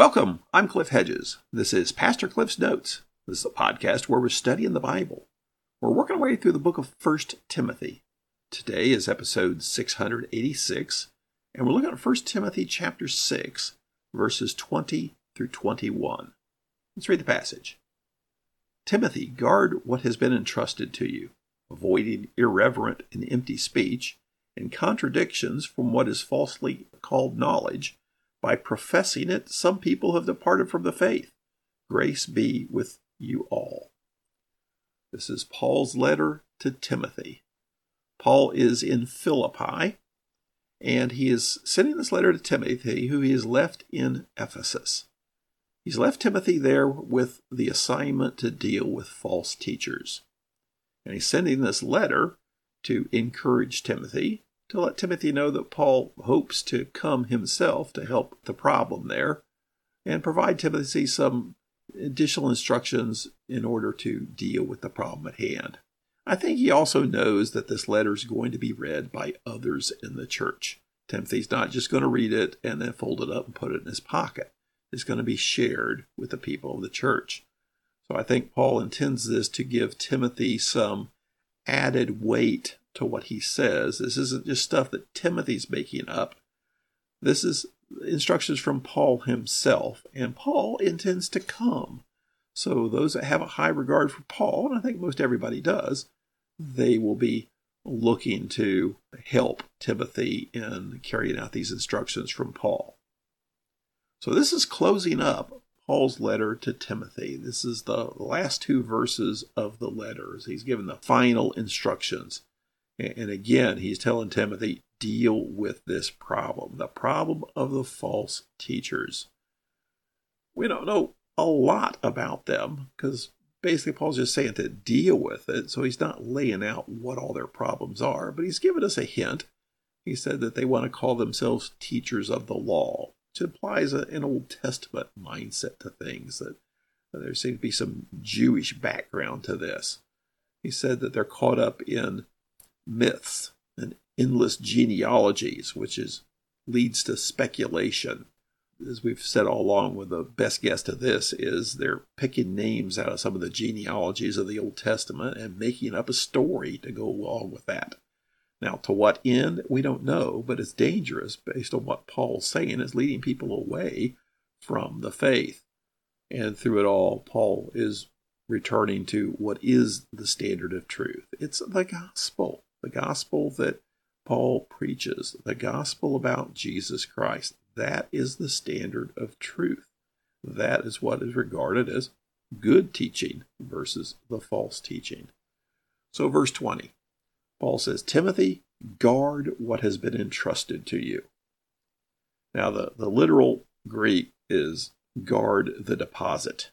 Welcome. I'm Cliff Hedges. This is Pastor Cliff's Notes. This is a podcast where we're studying the Bible. We're working our way through the book of 1 Timothy. Today is episode 686, and we're looking at 1 Timothy chapter 6, verses 20 through 21. Let's read the passage. Timothy, guard what has been entrusted to you, avoiding irreverent and empty speech and contradictions from what is falsely called knowledge. By professing it, some people have departed from the faith. Grace be with you all. This is Paul's letter to Timothy. Paul is in Philippi, and he is sending this letter to Timothy, who he has left in Ephesus. He's left Timothy there with the assignment to deal with false teachers. And he's sending this letter to encourage Timothy, to let Timothy know that Paul hopes to come himself to help the problem there, and provide Timothy some additional instructions in order to deal with the problem at hand. I think he also knows that this letter is going to be read by others in the church. Timothy's not just going to read it and then fold it up and put it in his pocket. It's going to be shared with the people of the church. So I think Paul intends this to give Timothy some added weight to what he says. This isn't just stuff that Timothy's making up. This is instructions from Paul himself, and Paul intends to come. So those that have a high regard for Paul, and I think most everybody does, they will be looking to help Timothy in carrying out these instructions from Paul. So this is closing up Paul's letter to Timothy. This is the last two verses of the letters. He's given the final instructions. And again, he's telling Timothy, deal with this problem the problem of the false teachers. We don't know a lot about them because basically Paul's just saying to deal with it. So he's not laying out what all their problems are, but he's given us a hint. He said that they want to call themselves teachers of the law, which implies a, an Old Testament mindset to things, that, that there seems to be some Jewish background to this. He said that they're caught up in myths and endless genealogies, which is leads to speculation as we've said all along, with the best guess to this is they're picking names out of some of the genealogies of the Old Testament and making up a story to go along with that. Now, to what end, we don't know, but it's dangerous based on what Paul's saying is leading people away from the faith. And through it all, Paul is returning to what is the standard of truth. It's the gospel, the gospel that Paul preaches, the gospel about Jesus Christ. That is the standard of truth. That is what is regarded as good teaching versus the false teaching. So, verse 20, Paul says, Timothy, guard what has been entrusted to you. Now, the, the literal Greek is guard the deposit.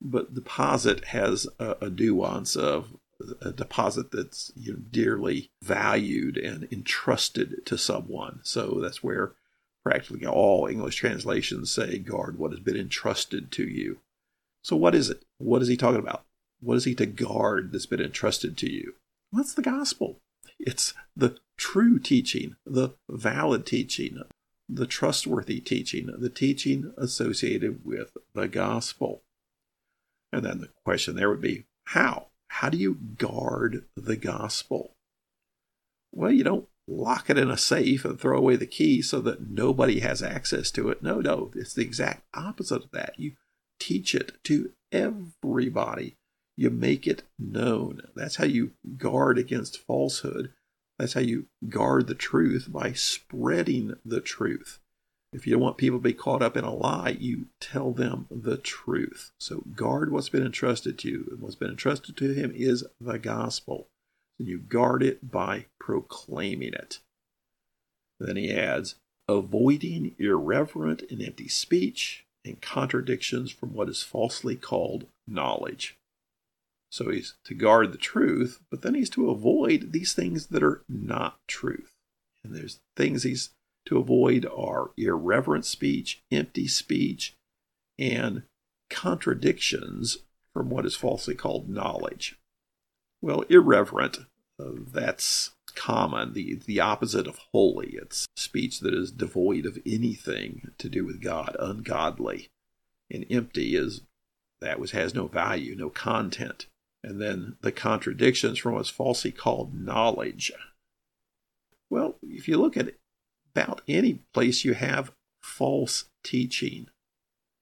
But deposit has a, a nuance of a deposit that's you know, dearly valued and entrusted to someone. So that's where practically all English translations say, guard what has been entrusted to you. So, what is it? What is he talking about? What is he to guard that's been entrusted to you? What's the gospel? It's the true teaching, the valid teaching, the trustworthy teaching, the teaching associated with the gospel. And then the question there would be how? How do you guard the gospel? Well, you don't lock it in a safe and throw away the key so that nobody has access to it. No, no, it's the exact opposite of that. You teach it to everybody. You make it known. That's how you guard against falsehood. That's how you guard the truth by spreading the truth. If you don't want people to be caught up in a lie, you tell them the truth. So guard what's been entrusted to you. And what's been entrusted to him is the gospel and you guard it by proclaiming it. Then he adds, avoiding irreverent and empty speech and contradictions from what is falsely called knowledge. So he's to guard the truth, but then he's to avoid these things that are not truth. And there's things he's to avoid are irreverent speech, empty speech, and contradictions from what is falsely called knowledge. Well, irreverent, uh, that's common, the, the opposite of holy. It's speech that is devoid of anything to do with God, ungodly. And empty is that which has no value, no content. And then the contradictions from what's falsely called knowledge. Well, if you look at about any place you have false teaching,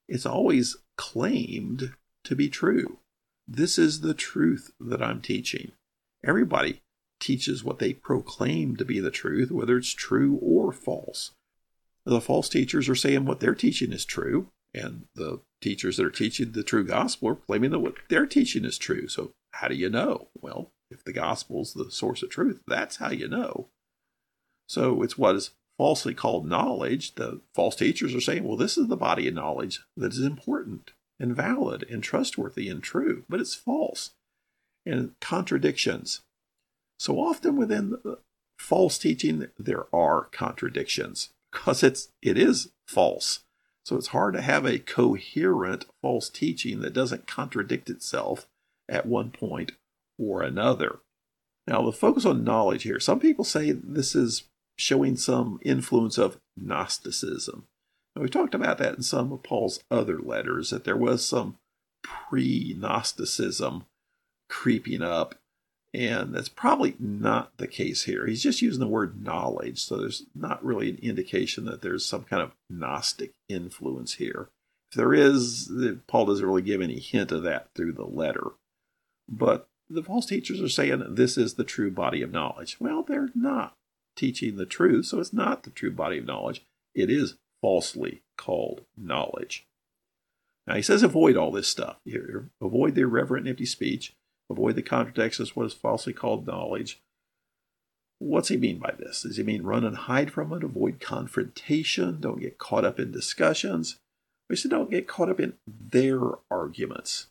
it's always claimed to be true. This is the truth that I'm teaching. Everybody teaches what they proclaim to be the truth, whether it's true or false. The false teachers are saying what they're teaching is true, and the teachers that are teaching the true gospel are claiming that what they're teaching is true. So, how do you know? Well, if the gospel is the source of truth, that's how you know. So, it's what is falsely called knowledge. The false teachers are saying, well, this is the body of knowledge that is important and valid and trustworthy and true, but it's false. And contradictions. So often within false teaching, there are contradictions because it's it is false. So it's hard to have a coherent false teaching that doesn't contradict itself at one point or another. Now, the focus on knowledge here, some people say this is showing some influence of Gnosticism. Now, we talked about that in some of Paul's other letters, that there was some pre Gnosticism creeping up and that's probably not the case here. He's just using the word knowledge, so there's not really an indication that there's some kind of Gnostic influence here. If there is, Paul doesn't really give any hint of that through the letter. But the false teachers are saying this is the true body of knowledge. Well, they're not teaching the truth, so it's not the true body of knowledge. It is falsely called knowledge. Now he says avoid all this stuff. Here. Avoid the irreverent and empty speech Avoid the contradictions, what is falsely called knowledge. What's he mean by this? Does he mean run and hide from it, avoid confrontation, don't get caught up in discussions? He said don't get caught up in their arguments.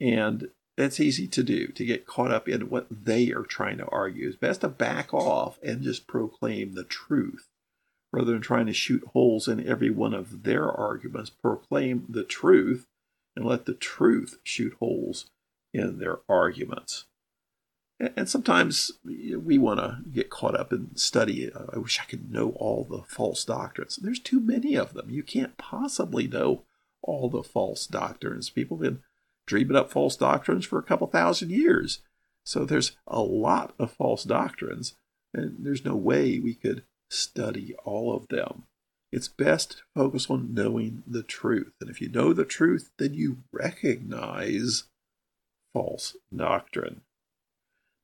And that's easy to do, to get caught up in what they are trying to argue. It's best to back off and just proclaim the truth rather than trying to shoot holes in every one of their arguments. Proclaim the truth and let the truth shoot holes in their arguments. And sometimes we want to get caught up in study. I wish I could know all the false doctrines. There's too many of them. You can't possibly know all the false doctrines. People have been dreaming up false doctrines for a couple thousand years. So there's a lot of false doctrines, and there's no way we could study all of them. It's best to focus on knowing the truth. And if you know the truth, then you recognize false doctrine.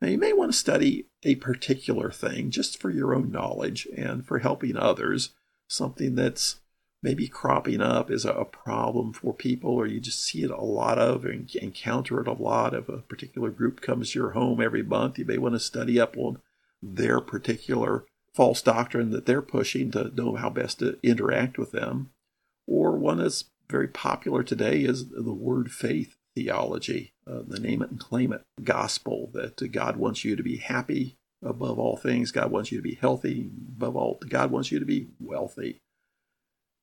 Now, you may want to study a particular thing just for your own knowledge and for helping others, something that's maybe cropping up as a problem for people, or you just see it a lot of and encounter it a lot. If a particular group comes to your home every month, you may want to study up on their particular false doctrine that they're pushing to know how best to interact with them. Or one that's very popular today is the word faith theology, uh, the name it and claim it gospel that God wants you to be happy above all things. God wants you to be healthy above all. God wants you to be wealthy.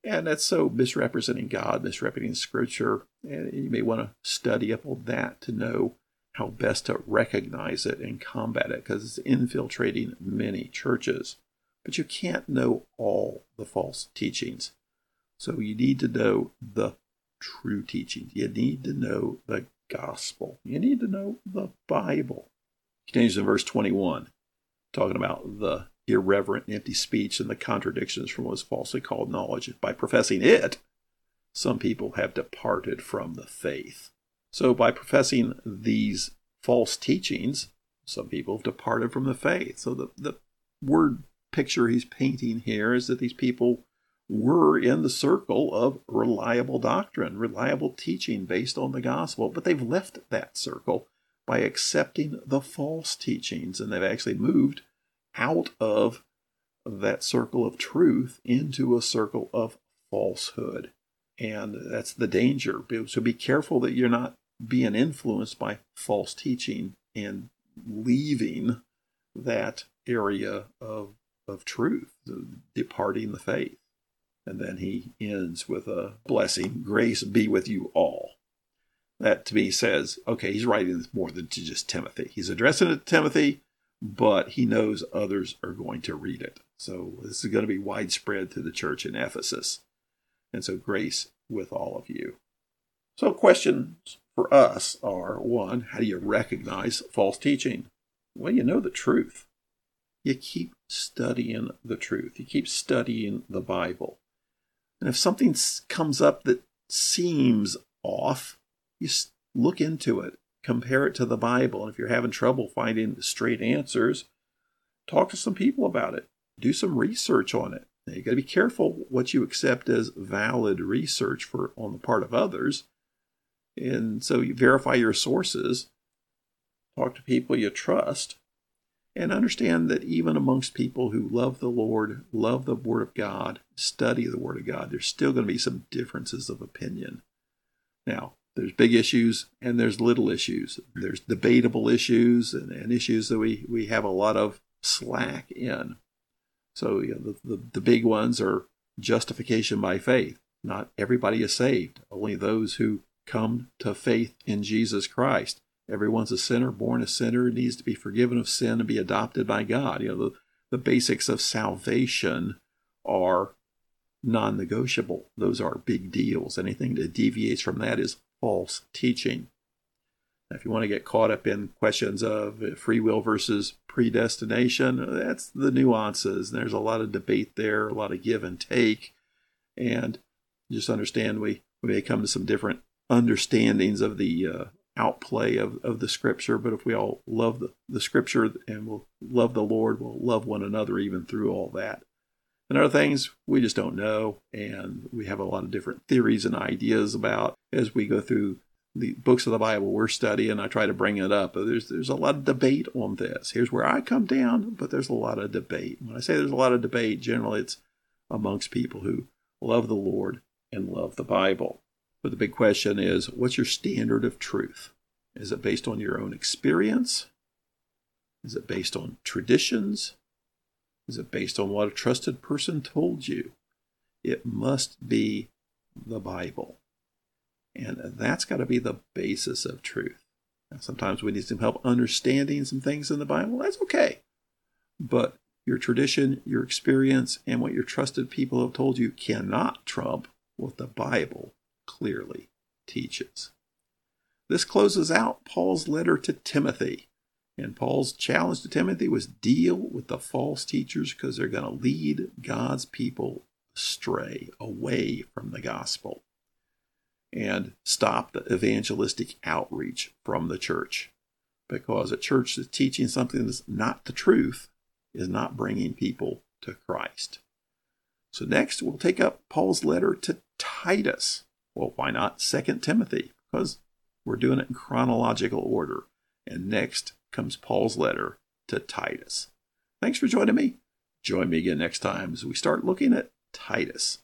And that's so misrepresenting God, misrepresenting Scripture. And you may want to study up on that to know how best to recognize it and combat it because it's infiltrating many churches. But you can't know all the false teachings. So you need to know the true teachings. You need to know the gospel. You need to know the Bible. Continues in verse 21, talking about the irreverent and empty speech and the contradictions from what is falsely called knowledge. By professing it, some people have departed from the faith. So, by professing these false teachings, some people have departed from the faith. So, the, the word picture he's painting here is that these people were in the circle of reliable doctrine, reliable teaching based on the gospel, but they've left that circle by accepting the false teachings and they've actually moved out of that circle of truth into a circle of falsehood. And that's the danger. So be careful that you're not being influenced by false teaching and leaving that area of, of truth, departing the faith. And then he ends with a blessing grace be with you all. That to me says, okay, he's writing this more than to just Timothy. He's addressing it to Timothy, but he knows others are going to read it. So this is going to be widespread through the church in Ephesus. And so grace with all of you. So questions for us are one, how do you recognize false teaching? Well, you know the truth. You keep studying the truth. You keep studying the Bible. And if something comes up that seems off, you look into it, compare it to the Bible. And if you're having trouble finding straight answers, talk to some people about it. Do some research on it. Now, you got to be careful what you accept as valid research for on the part of others. And so you verify your sources, talk to people you trust, and understand that even amongst people who love the Lord, love the Word of God, study the Word of God, there's still going to be some differences of opinion. Now, there's big issues and there's little issues. There's debatable issues and, and issues that we, we have a lot of slack in. So you know, the, the, the big ones are justification by faith. Not everybody is saved, only those who come to faith in Jesus Christ. Everyone's a sinner, born a sinner, needs to be forgiven of sin and be adopted by God. You know, the, the basics of salvation are non negotiable. Those are big deals. Anything that deviates from that is false teaching. Now, if you want to get caught up in questions of free will versus predestination, that's the nuances. There's a lot of debate there, a lot of give and take. And just understand we, we may come to some different understandings of the uh, outplay of, of the scripture, but if we all love the, the scripture and we'll love the Lord, we'll love one another even through all that. And other things we just don't know, and we have a lot of different theories and ideas about as we go through the books of the Bible we're studying. I try to bring it up. There's there's a lot of debate on this. Here's where I come down, but there's a lot of debate. When I say there's a lot of debate, generally it's amongst people who love the Lord and love the Bible. But the big question is what's your standard of truth? Is it based on your own experience? Is it based on traditions? Is it based on what a trusted person told you? It must be the Bible. And that's got to be the basis of truth. Now, sometimes we need some help understanding some things in the Bible. That's okay. But your tradition, your experience, and what your trusted people have told you cannot trump what the Bible clearly teaches. This closes out Paul's letter to Timothy. And Paul's challenge to Timothy was deal with the false teachers because they're going to lead God's people astray, away from the gospel, and stop the evangelistic outreach from the church. Because a church that's teaching something that's not the truth is not bringing people to Christ. So, next, we'll take up Paul's letter to Titus. Well, why not Second Timothy? Because we're doing it in chronological order. And next comes Paul's letter to Titus. Thanks for joining me. Join me again next time as we start looking at Titus.